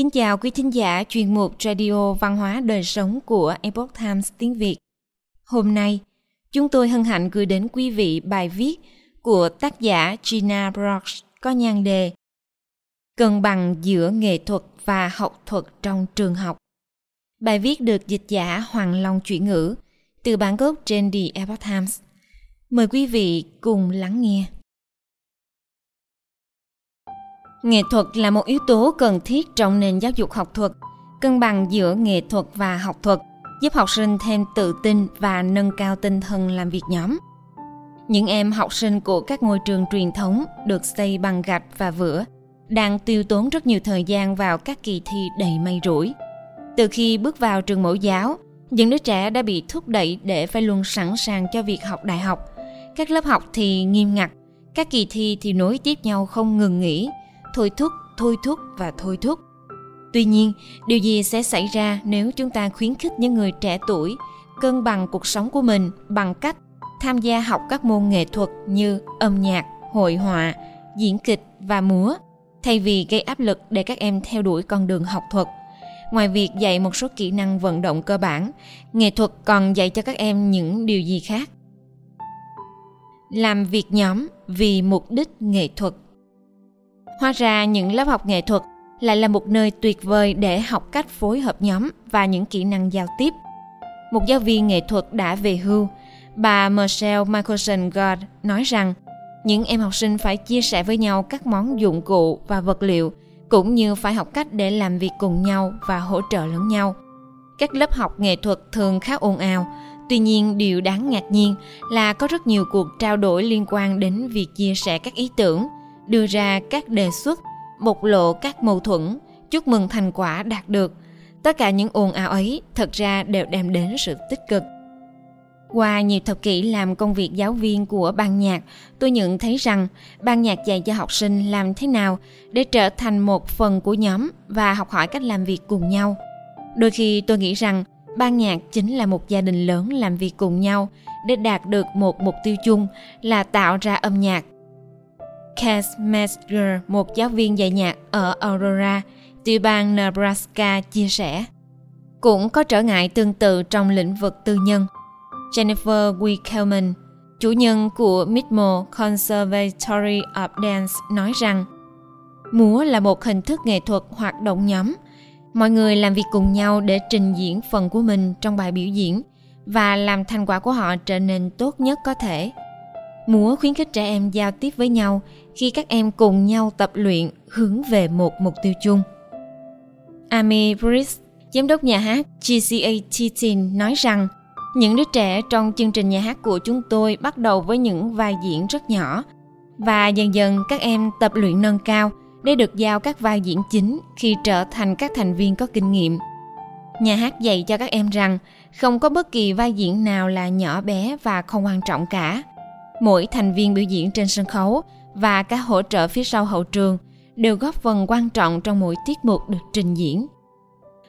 Kính chào quý thính giả chuyên mục Radio Văn hóa Đời Sống của Epoch Times tiếng Việt. Hôm nay, chúng tôi hân hạnh gửi đến quý vị bài viết của tác giả Gina Brooks có nhan đề Cân bằng giữa nghệ thuật và học thuật trong trường học. Bài viết được dịch giả Hoàng Long chuyển ngữ từ bản gốc trên The Epoch Times. Mời quý vị cùng lắng nghe. Nghệ thuật là một yếu tố cần thiết trong nền giáo dục học thuật, cân bằng giữa nghệ thuật và học thuật, giúp học sinh thêm tự tin và nâng cao tinh thần làm việc nhóm. Những em học sinh của các ngôi trường truyền thống được xây bằng gạch và vữa đang tiêu tốn rất nhiều thời gian vào các kỳ thi đầy may rủi. Từ khi bước vào trường mẫu giáo, những đứa trẻ đã bị thúc đẩy để phải luôn sẵn sàng cho việc học đại học. Các lớp học thì nghiêm ngặt, các kỳ thi thì nối tiếp nhau không ngừng nghỉ, thôi thúc, thôi thúc và thôi thúc. Tuy nhiên, điều gì sẽ xảy ra nếu chúng ta khuyến khích những người trẻ tuổi cân bằng cuộc sống của mình bằng cách tham gia học các môn nghệ thuật như âm nhạc, hội họa, diễn kịch và múa, thay vì gây áp lực để các em theo đuổi con đường học thuật. Ngoài việc dạy một số kỹ năng vận động cơ bản, nghệ thuật còn dạy cho các em những điều gì khác. Làm việc nhóm vì mục đích nghệ thuật Hóa ra những lớp học nghệ thuật lại là một nơi tuyệt vời để học cách phối hợp nhóm và những kỹ năng giao tiếp. Một giáo viên nghệ thuật đã về hưu, bà Michelle Michelson God nói rằng những em học sinh phải chia sẻ với nhau các món dụng cụ và vật liệu cũng như phải học cách để làm việc cùng nhau và hỗ trợ lẫn nhau. Các lớp học nghệ thuật thường khá ồn ào, tuy nhiên điều đáng ngạc nhiên là có rất nhiều cuộc trao đổi liên quan đến việc chia sẻ các ý tưởng – đưa ra các đề xuất, bộc lộ các mâu thuẫn, chúc mừng thành quả đạt được. Tất cả những ồn ào ấy thật ra đều đem đến sự tích cực. Qua nhiều thập kỷ làm công việc giáo viên của ban nhạc, tôi nhận thấy rằng ban nhạc dạy cho học sinh làm thế nào để trở thành một phần của nhóm và học hỏi cách làm việc cùng nhau. Đôi khi tôi nghĩ rằng ban nhạc chính là một gia đình lớn làm việc cùng nhau để đạt được một mục tiêu chung là tạo ra âm nhạc Cass Metzger, một giáo viên dạy nhạc ở Aurora, tiểu bang Nebraska chia sẻ. Cũng có trở ngại tương tự trong lĩnh vực tư nhân. Jennifer Wickelman, chủ nhân của Midmo Conservatory of Dance nói rằng Múa là một hình thức nghệ thuật hoạt động nhóm. Mọi người làm việc cùng nhau để trình diễn phần của mình trong bài biểu diễn và làm thành quả của họ trở nên tốt nhất có thể. Múa khuyến khích trẻ em giao tiếp với nhau khi các em cùng nhau tập luyện hướng về một mục tiêu chung. Amy Brice, giám đốc nhà hát GCA Teen nói rằng những đứa trẻ trong chương trình nhà hát của chúng tôi bắt đầu với những vai diễn rất nhỏ và dần dần các em tập luyện nâng cao để được giao các vai diễn chính khi trở thành các thành viên có kinh nghiệm. Nhà hát dạy cho các em rằng không có bất kỳ vai diễn nào là nhỏ bé và không quan trọng cả. Mỗi thành viên biểu diễn trên sân khấu và các hỗ trợ phía sau hậu trường đều góp phần quan trọng trong mỗi tiết mục được trình diễn.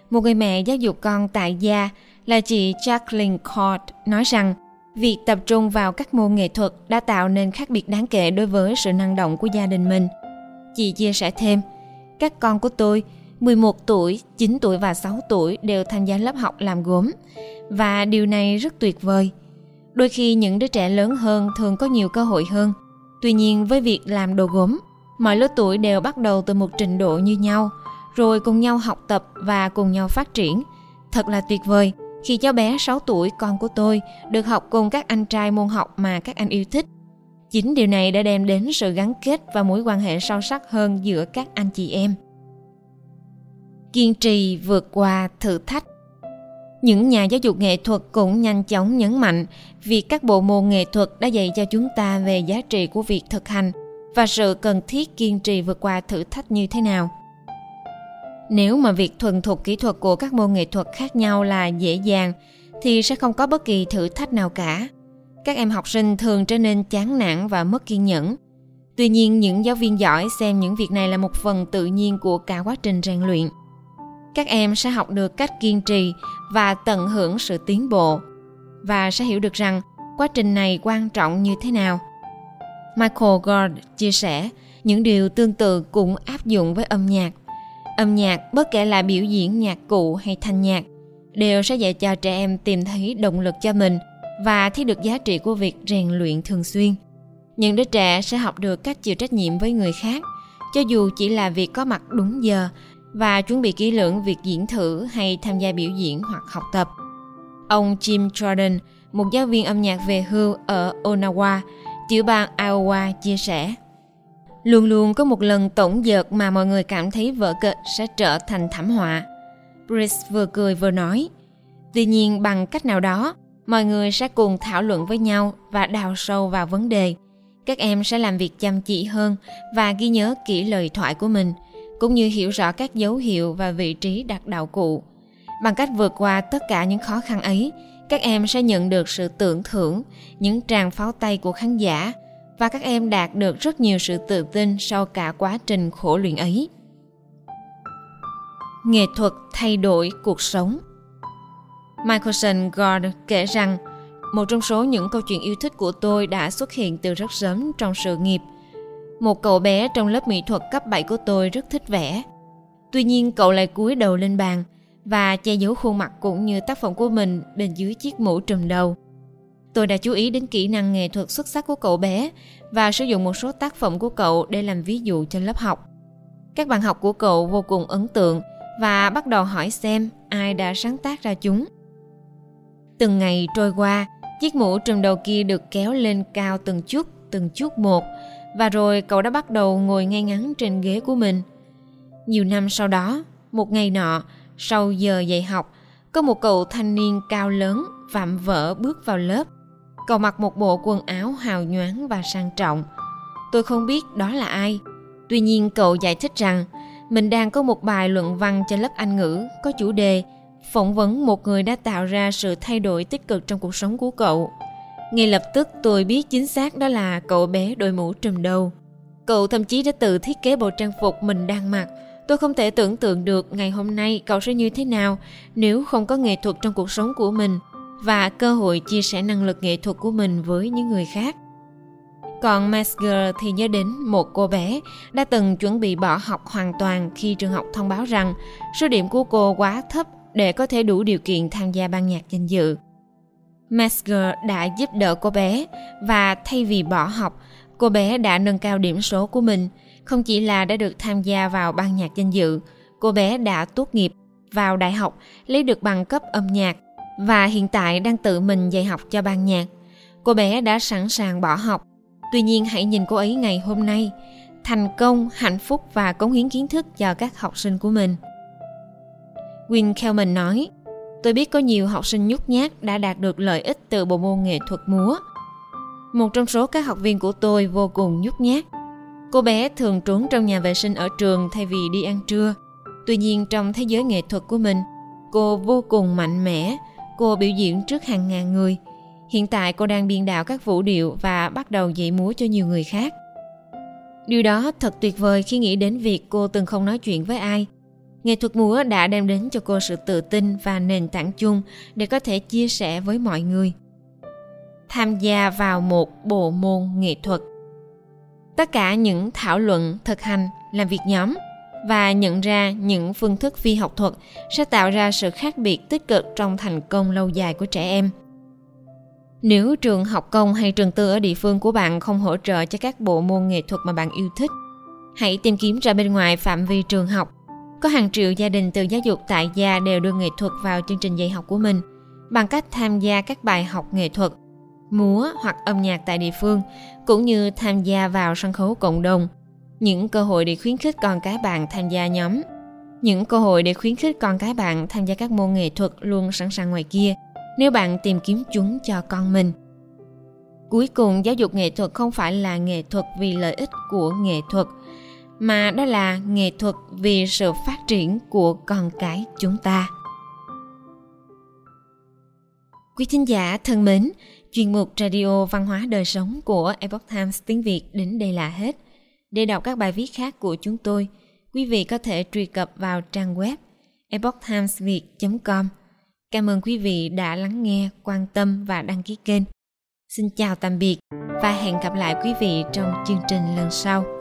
Một người mẹ giáo dục con tại gia là chị Jacqueline Cord nói rằng việc tập trung vào các môn nghệ thuật đã tạo nên khác biệt đáng kể đối với sự năng động của gia đình mình. Chị chia sẻ thêm, các con của tôi 11 tuổi, 9 tuổi và 6 tuổi đều tham gia lớp học làm gốm và điều này rất tuyệt vời. Đôi khi những đứa trẻ lớn hơn thường có nhiều cơ hội hơn – Tuy nhiên với việc làm đồ gốm, mọi lứa tuổi đều bắt đầu từ một trình độ như nhau, rồi cùng nhau học tập và cùng nhau phát triển. Thật là tuyệt vời khi cháu bé 6 tuổi con của tôi được học cùng các anh trai môn học mà các anh yêu thích. Chính điều này đã đem đến sự gắn kết và mối quan hệ sâu sắc hơn giữa các anh chị em. Kiên trì vượt qua thử thách những nhà giáo dục nghệ thuật cũng nhanh chóng nhấn mạnh việc các bộ môn nghệ thuật đã dạy cho chúng ta về giá trị của việc thực hành và sự cần thiết kiên trì vượt qua thử thách như thế nào. Nếu mà việc thuần thục kỹ thuật của các môn nghệ thuật khác nhau là dễ dàng, thì sẽ không có bất kỳ thử thách nào cả. Các em học sinh thường trở nên chán nản và mất kiên nhẫn. Tuy nhiên, những giáo viên giỏi xem những việc này là một phần tự nhiên của cả quá trình rèn luyện các em sẽ học được cách kiên trì và tận hưởng sự tiến bộ và sẽ hiểu được rằng quá trình này quan trọng như thế nào michael gord chia sẻ những điều tương tự cũng áp dụng với âm nhạc Âm nhạc, bất kể là biểu diễn nhạc cụ hay thanh nhạc, đều sẽ dạy cho trẻ em tìm thấy động lực cho mình và thấy được giá trị của việc rèn luyện thường xuyên. Những đứa trẻ sẽ học được cách chịu trách nhiệm với người khác, cho dù chỉ là việc có mặt đúng giờ và chuẩn bị kỹ lưỡng việc diễn thử hay tham gia biểu diễn hoặc học tập. Ông Jim Jordan, một giáo viên âm nhạc về hưu ở Onawa, tiểu bang Iowa chia sẻ. Luôn luôn có một lần tổng dợt mà mọi người cảm thấy vở kịch sẽ trở thành thảm họa. Brice vừa cười vừa nói. Tuy nhiên bằng cách nào đó, mọi người sẽ cùng thảo luận với nhau và đào sâu vào vấn đề. Các em sẽ làm việc chăm chỉ hơn và ghi nhớ kỹ lời thoại của mình, cũng như hiểu rõ các dấu hiệu và vị trí đặt đạo cụ. Bằng cách vượt qua tất cả những khó khăn ấy, các em sẽ nhận được sự tưởng thưởng, những tràng pháo tay của khán giả và các em đạt được rất nhiều sự tự tin sau cả quá trình khổ luyện ấy. Nghệ thuật thay đổi cuộc sống Michaelson Gord kể rằng một trong số những câu chuyện yêu thích của tôi đã xuất hiện từ rất sớm trong sự nghiệp. Một cậu bé trong lớp mỹ thuật cấp 7 của tôi rất thích vẽ. Tuy nhiên cậu lại cúi đầu lên bàn và che giấu khuôn mặt cũng như tác phẩm của mình bên dưới chiếc mũ trùm đầu. Tôi đã chú ý đến kỹ năng nghệ thuật xuất sắc của cậu bé và sử dụng một số tác phẩm của cậu để làm ví dụ cho lớp học. Các bạn học của cậu vô cùng ấn tượng và bắt đầu hỏi xem ai đã sáng tác ra chúng. Từng ngày trôi qua, chiếc mũ trùm đầu kia được kéo lên cao từng chút, từng chút một và rồi cậu đã bắt đầu ngồi ngay ngắn trên ghế của mình. Nhiều năm sau đó, một ngày nọ, sau giờ dạy học, có một cậu thanh niên cao lớn vạm vỡ bước vào lớp. Cậu mặc một bộ quần áo hào nhoáng và sang trọng. Tôi không biết đó là ai. Tuy nhiên cậu giải thích rằng mình đang có một bài luận văn cho lớp Anh ngữ có chủ đề phỏng vấn một người đã tạo ra sự thay đổi tích cực trong cuộc sống của cậu. Ngay lập tức tôi biết chính xác đó là cậu bé đội mũ trùm đầu. Cậu thậm chí đã tự thiết kế bộ trang phục mình đang mặc. Tôi không thể tưởng tượng được ngày hôm nay cậu sẽ như thế nào nếu không có nghệ thuật trong cuộc sống của mình và cơ hội chia sẻ năng lực nghệ thuật của mình với những người khác. Còn Masger thì nhớ đến một cô bé đã từng chuẩn bị bỏ học hoàn toàn khi trường học thông báo rằng số điểm của cô quá thấp để có thể đủ điều kiện tham gia ban nhạc danh dự. Masger đã giúp đỡ cô bé và thay vì bỏ học, cô bé đã nâng cao điểm số của mình. Không chỉ là đã được tham gia vào ban nhạc danh dự, cô bé đã tốt nghiệp vào đại học, lấy được bằng cấp âm nhạc và hiện tại đang tự mình dạy học cho ban nhạc. Cô bé đã sẵn sàng bỏ học. Tuy nhiên hãy nhìn cô ấy ngày hôm nay, thành công, hạnh phúc và cống hiến kiến thức cho các học sinh của mình. Win Kelman nói, tôi biết có nhiều học sinh nhút nhát đã đạt được lợi ích từ bộ môn nghệ thuật múa. Một trong số các học viên của tôi vô cùng nhút nhát. Cô bé thường trốn trong nhà vệ sinh ở trường thay vì đi ăn trưa. Tuy nhiên trong thế giới nghệ thuật của mình, cô vô cùng mạnh mẽ. Cô biểu diễn trước hàng ngàn người. Hiện tại cô đang biên đạo các vũ điệu và bắt đầu dạy múa cho nhiều người khác. Điều đó thật tuyệt vời khi nghĩ đến việc cô từng không nói chuyện với ai – Nghệ thuật múa đã đem đến cho cô sự tự tin và nền tảng chung để có thể chia sẻ với mọi người. Tham gia vào một bộ môn nghệ thuật. Tất cả những thảo luận, thực hành, làm việc nhóm và nhận ra những phương thức phi học thuật sẽ tạo ra sự khác biệt tích cực trong thành công lâu dài của trẻ em. Nếu trường học công hay trường tư ở địa phương của bạn không hỗ trợ cho các bộ môn nghệ thuật mà bạn yêu thích, hãy tìm kiếm ra bên ngoài phạm vi trường học có hàng triệu gia đình từ giáo dục tại gia đều đưa nghệ thuật vào chương trình dạy học của mình bằng cách tham gia các bài học nghệ thuật, múa hoặc âm nhạc tại địa phương, cũng như tham gia vào sân khấu cộng đồng. Những cơ hội để khuyến khích con cái bạn tham gia nhóm. Những cơ hội để khuyến khích con cái bạn tham gia các môn nghệ thuật luôn sẵn sàng ngoài kia nếu bạn tìm kiếm chúng cho con mình. Cuối cùng, giáo dục nghệ thuật không phải là nghệ thuật vì lợi ích của nghệ thuật – mà đó là nghệ thuật vì sự phát triển của con cái chúng ta. Quý thính giả thân mến, chuyên mục radio văn hóa đời sống của epoch times tiếng việt đến đây là hết. Để đọc các bài viết khác của chúng tôi, quý vị có thể truy cập vào trang web epochtimesviet com. Cảm ơn quý vị đã lắng nghe, quan tâm và đăng ký kênh. Xin chào tạm biệt và hẹn gặp lại quý vị trong chương trình lần sau.